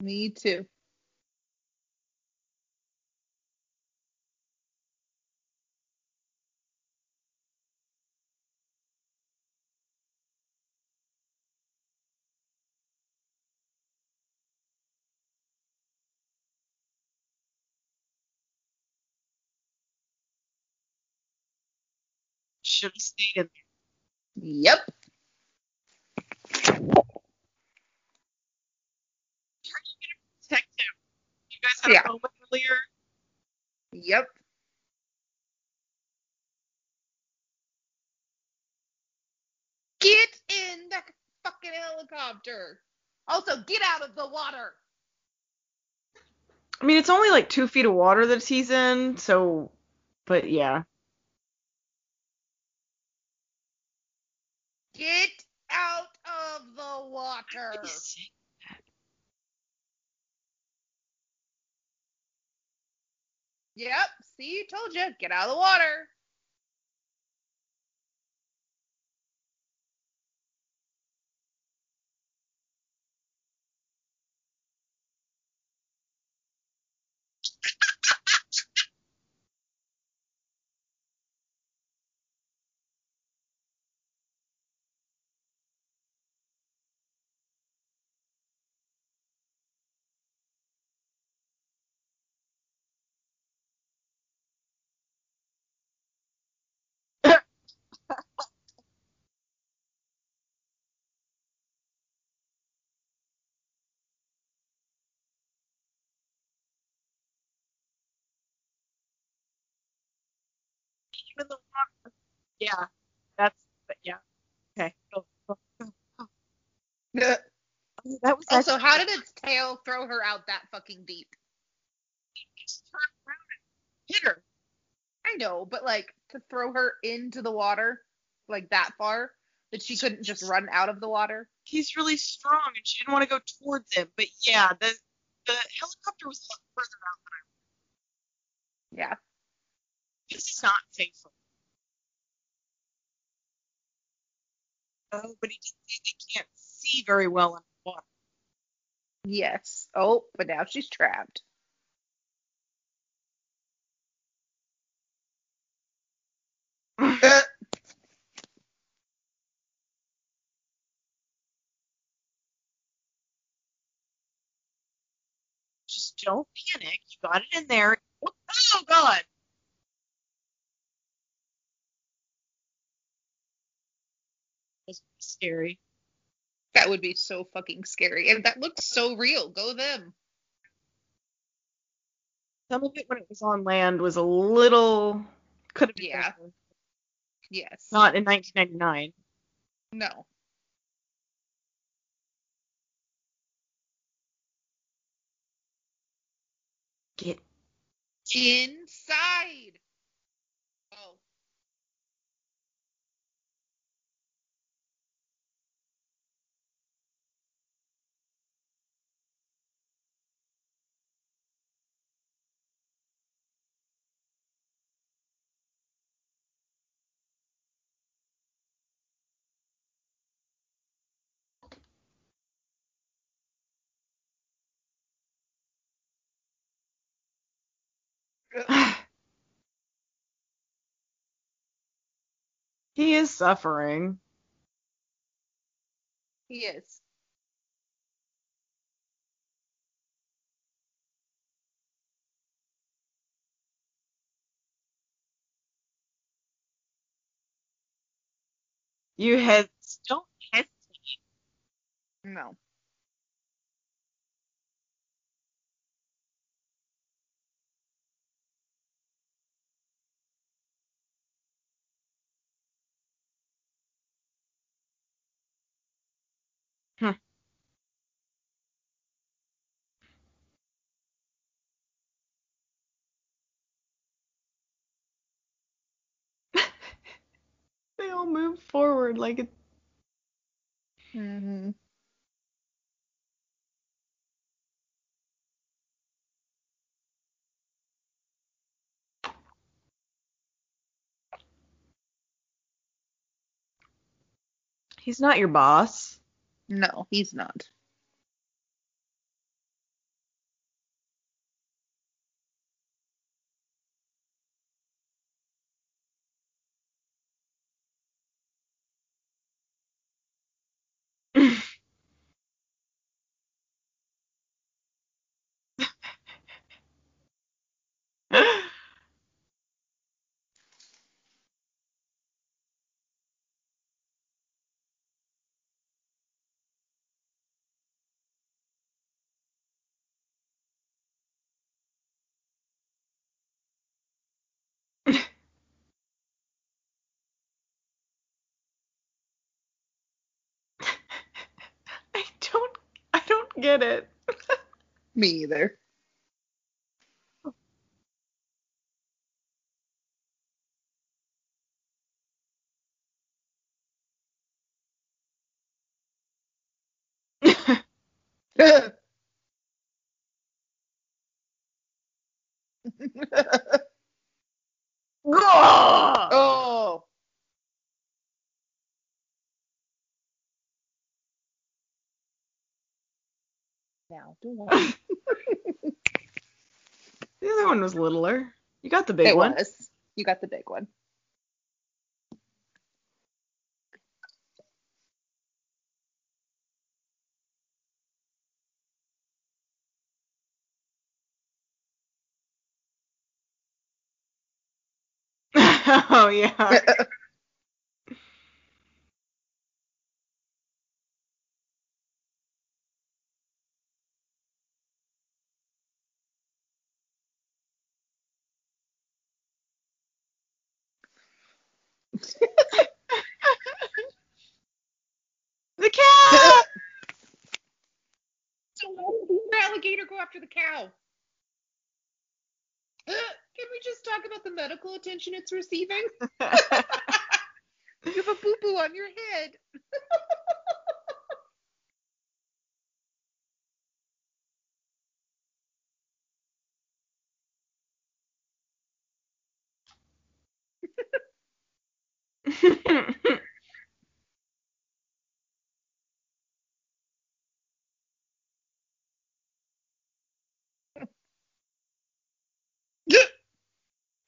Me too. Should have stayed in there. Yep. Are you gonna Protect him. You guys had Yeah. a moment earlier. Yep. Get in the fucking helicopter. Also, get out of the water. I mean, it's only like two feet of water that he's in, so, but yeah. Get out of the water. Yep. See, you told you. Get out of the water. Even the water. Yeah, that's, but yeah. Okay. Oh, that was oh, also, actually- how did its tail throw her out that fucking deep? just turn around and hit her. I know, but like to throw her into the water like that far that she couldn't just run out of the water. He's really strong, and she didn't want to go towards him. But yeah, the the helicopter was a lot further out than I. Was. Yeah. This is not safe. Oh, but he didn't say they can't see very well underwater. Yes. Oh, but now she's trapped. Eh. Just don't panic. You got it in there. Oh God. Scary. That would be so fucking scary. And that looks so real. Go them. Some of it when it was on land was a little could have been Yeah. better. Yes. Not in 1999. no. Get Inside. Oh. he is suffering. He is. You had don't hesitate. No. They all move forward like it. Mm-hmm. He's not your boss. No, he's not. Huh? Get it. Me either. oh. Now, do what? The other one was littler. You got the big it one. was. You got the big one. oh yeah. the cat. so why did the alligator go after the cow? Uh, can we just talk about the medical attention it's receiving? You have a boo boo on your head.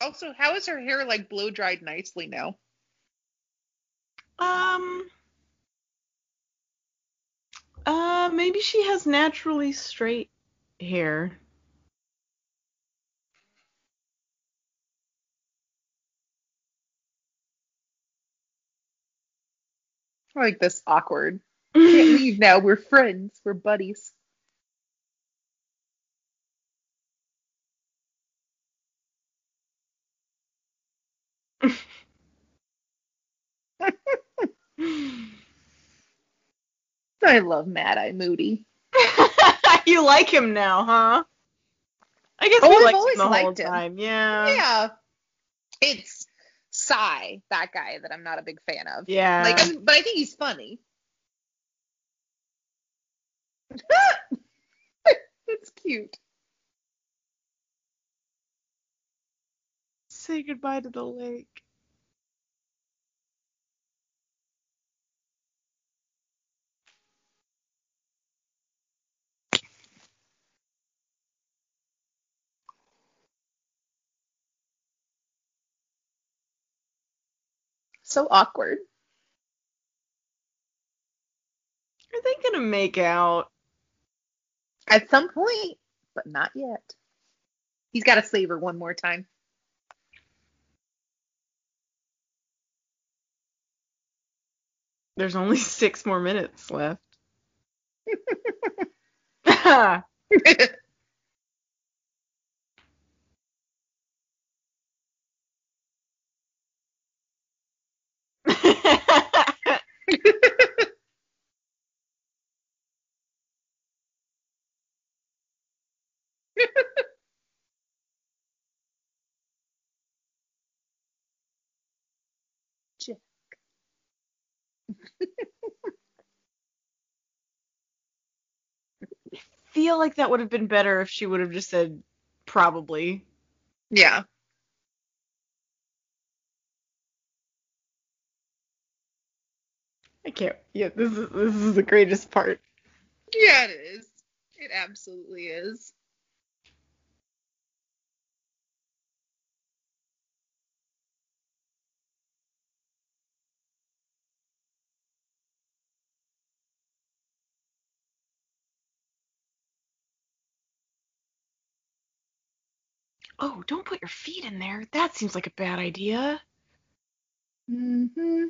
Also, how is her hair like blow dried nicely now? um. Uh, maybe she has naturally straight hair. I like this awkward. Can't leave now. We're friends. We're buddies. I love Mad Eye Moody. you like him now, huh? I guess Oh, we I've liked always him the whole liked him. time. Yeah. yeah. It's Psy, that guy that I'm not a big fan of. Yeah. Like, I'm- but I think he's funny. it's cute. Say goodbye to the lake. So awkward. Are they gonna make out? At some point, but not yet. He's got to save her one more time. There's only six more minutes left. Jack. feel like that would have been better if she would have just said probably. Yeah. I can't. Yeah, this is this is the greatest part. Yeah, it is. It absolutely is. Oh, don't put your feet in there. That seems like a bad idea. Mm-hmm.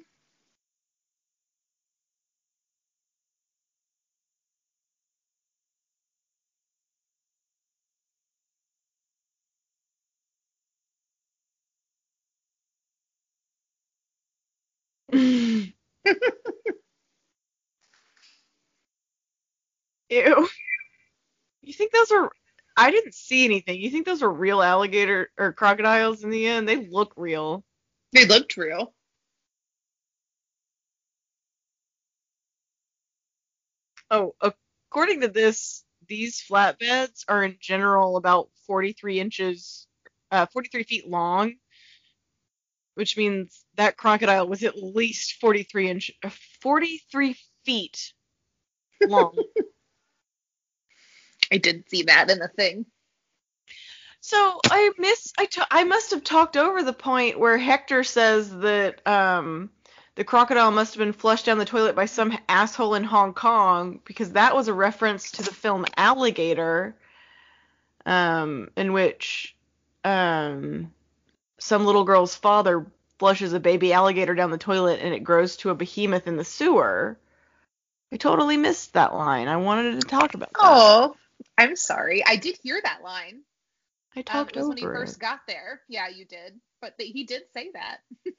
Ew. You think those are? I didn't see anything. You think those are real alligator or crocodiles in the end? They look real. They looked real. Oh, according to this, these flatbeds are in general about 43 inches, uh, 43 feet long, which means that crocodile was at least 43 inch, uh, 43 feet long. I did see that in the thing. So I miss I I must have talked over the point where Hector says that um the crocodile must have been flushed down the toilet by some asshole in Hong Kong because that was a reference to the film Alligator, um, in which um some little girl's father flushes a baby alligator down the toilet and it grows to a behemoth in the sewer. I totally missed that line. I wanted to talk about that. Oh, I'm sorry. I did hear that line. I Um, talked it was over when he first it. got there. Yeah, you did. But he did say that.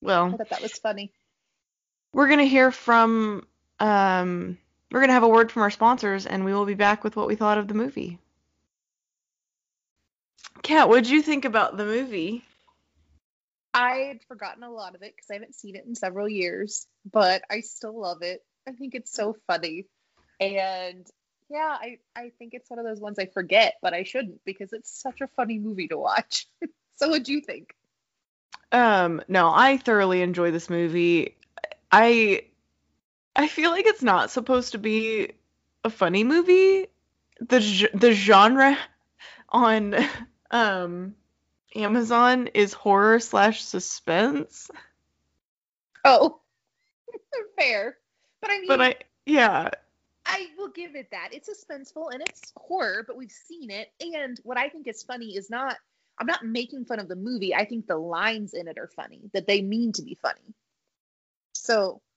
Well, I thought that was funny. we're gonna hear from um we're gonna have a word from our sponsors and we will be back with what we thought of the movie. Kat, what'd you think about the movie? I had forgotten a lot of it because I haven't seen it in several years, but I still love it. I think it's so funny. And yeah, I, I think it's one of those ones I forget, but I shouldn't because it's such a funny movie to watch. so what'd you think? Um, no, I thoroughly enjoy this movie. I I feel like it's not supposed to be a funny movie. The the genre on um Amazon is horror slash suspense. Oh, fair. But I mean, But I yeah, I will give it that. It's suspenseful and it's horror, but we've seen it. And what I think is funny is not, I'm not making fun of the movie. I think the lines in it are funny, that they mean to be funny. So, I, I mean,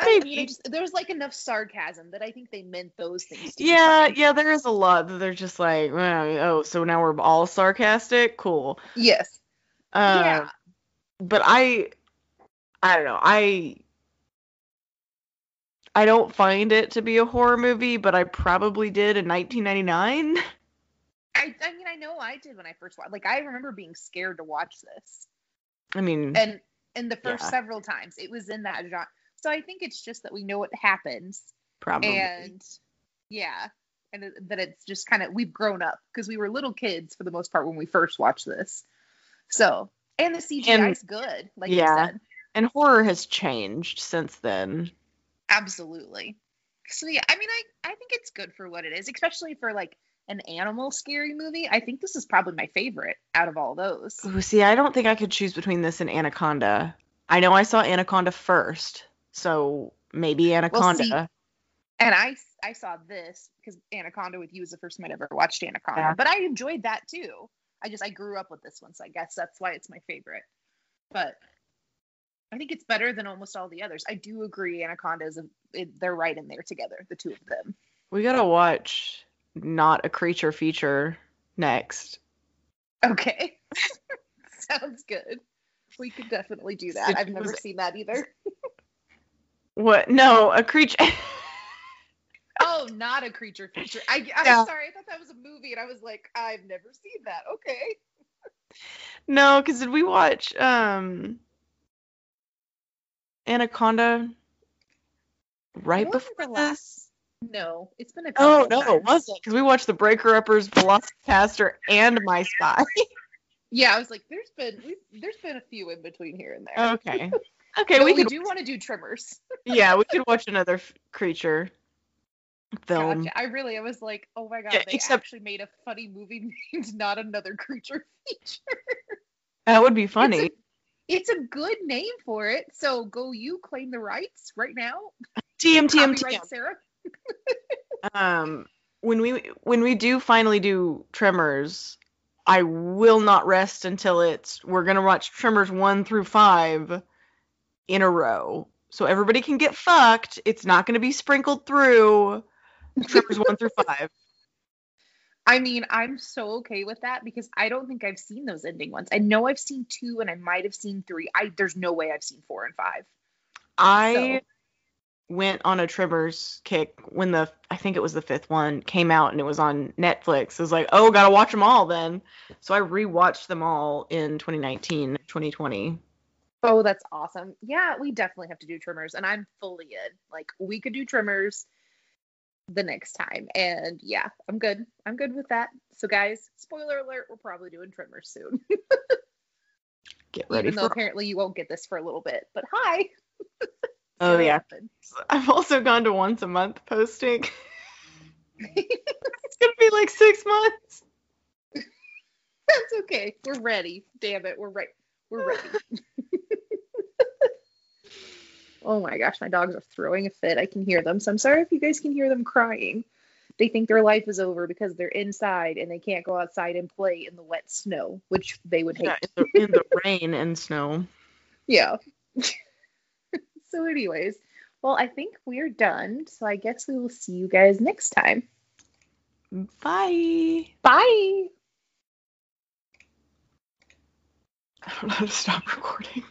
Maybe. I just, there's like enough sarcasm that I think they meant those things. To Yeah, yeah, there is a lot that they're just like, "Well, oh, so now we're all sarcastic? Cool. Yes. Uh, yeah. But I, I don't know. I, I don't find it to be a horror movie, but I probably did in 1999. I, I mean, I know I did when I first watched. Like, I remember being scared to watch this. I mean, and and the first Yeah. several times it was in that genre. So I think it's just that we know what happens, probably. and yeah, and it- that it's just kind of we've grown up because we were little kids for the most part when we first watched this. So and the CGI is good, like yeah. you said, And horror has changed since then. absolutely. So yeah, I mean, I I think it's good for what it is, especially for like an animal scary movie. I think this is probably my favorite out of all those. Ooh, see, I don't think I could choose between this and Anaconda. I know I saw Anaconda first, so maybe Anaconda. And I I saw this because Anaconda with you was the first time I'd ever watched Anaconda, Yeah. but I enjoyed that too. I just I grew up with this one, so I guess that's why it's my favorite. But I think it's better than almost all the others. I do agree. Anacondas, it, they're right in there together, the two of them. We gotta watch not a creature feature next. Okay. Sounds good. We could definitely do that. I've never seen that either. What? No, a creature. oh, not a creature feature. I, I'm yeah. sorry. I thought that was a movie, and I was like, I've never seen that. Okay. No, because did we watch um Anaconda right before this? No, it's been a. Oh no, times. it wasn't because we watched the Breaker Upperers, Velocipastor, and My Spy. yeah, I was like, there's been there's been a few in between here and there. Okay. Okay, we, we do want to do Tremors. yeah, we could watch another f- creature film. Gotcha. I really, I was like, oh my god, yeah, they except, actually made a funny movie named Not Another Creature feature. That would be funny. It's a, it's a good name for it. So go you claim the rights right now. TM TM TM. Sarah. um, when we when we do finally do Tremors, I will not rest until it's we're gonna watch Tremors one through five in a row. So everybody can get fucked. It's not gonna be sprinkled through Tremors one through five. I mean, I'm so okay with that because I don't think I've seen those ending ones. I know I've seen two and I might have seen three. I there's no way I've seen four and five. I so. went on a Tremors kick when the I think it was the fifth one came out and it was on Netflix. It was like, oh, gotta watch them all then. So I rewatched them all in 2019, 2020. Oh, that's awesome. Yeah, we definitely have to do Tremors. and I'm fully in. Like, we could do Tremors the next time. And yeah, I'm good. I'm good with that. So guys, spoiler alert, we're probably doing Tremors soon. get ready. Even though apparently you won't get this for a little bit. But hi. oh yeah. I've also gone to once a month posting. it's gonna be like six months. That's okay. We're ready. Damn it. We're right. We're ready. Oh my gosh, my dogs are throwing a fit. I can hear them. So I'm sorry if you guys can hear them crying. They think their life is over because they're inside and they can't go outside and play in the wet snow, which they would hate. Yeah, in, the, in the rain and snow. Yeah. so, anyways, well, I think we're done. So I guess we will see you guys next time. Bye. Bye. I don't know how to stop recording.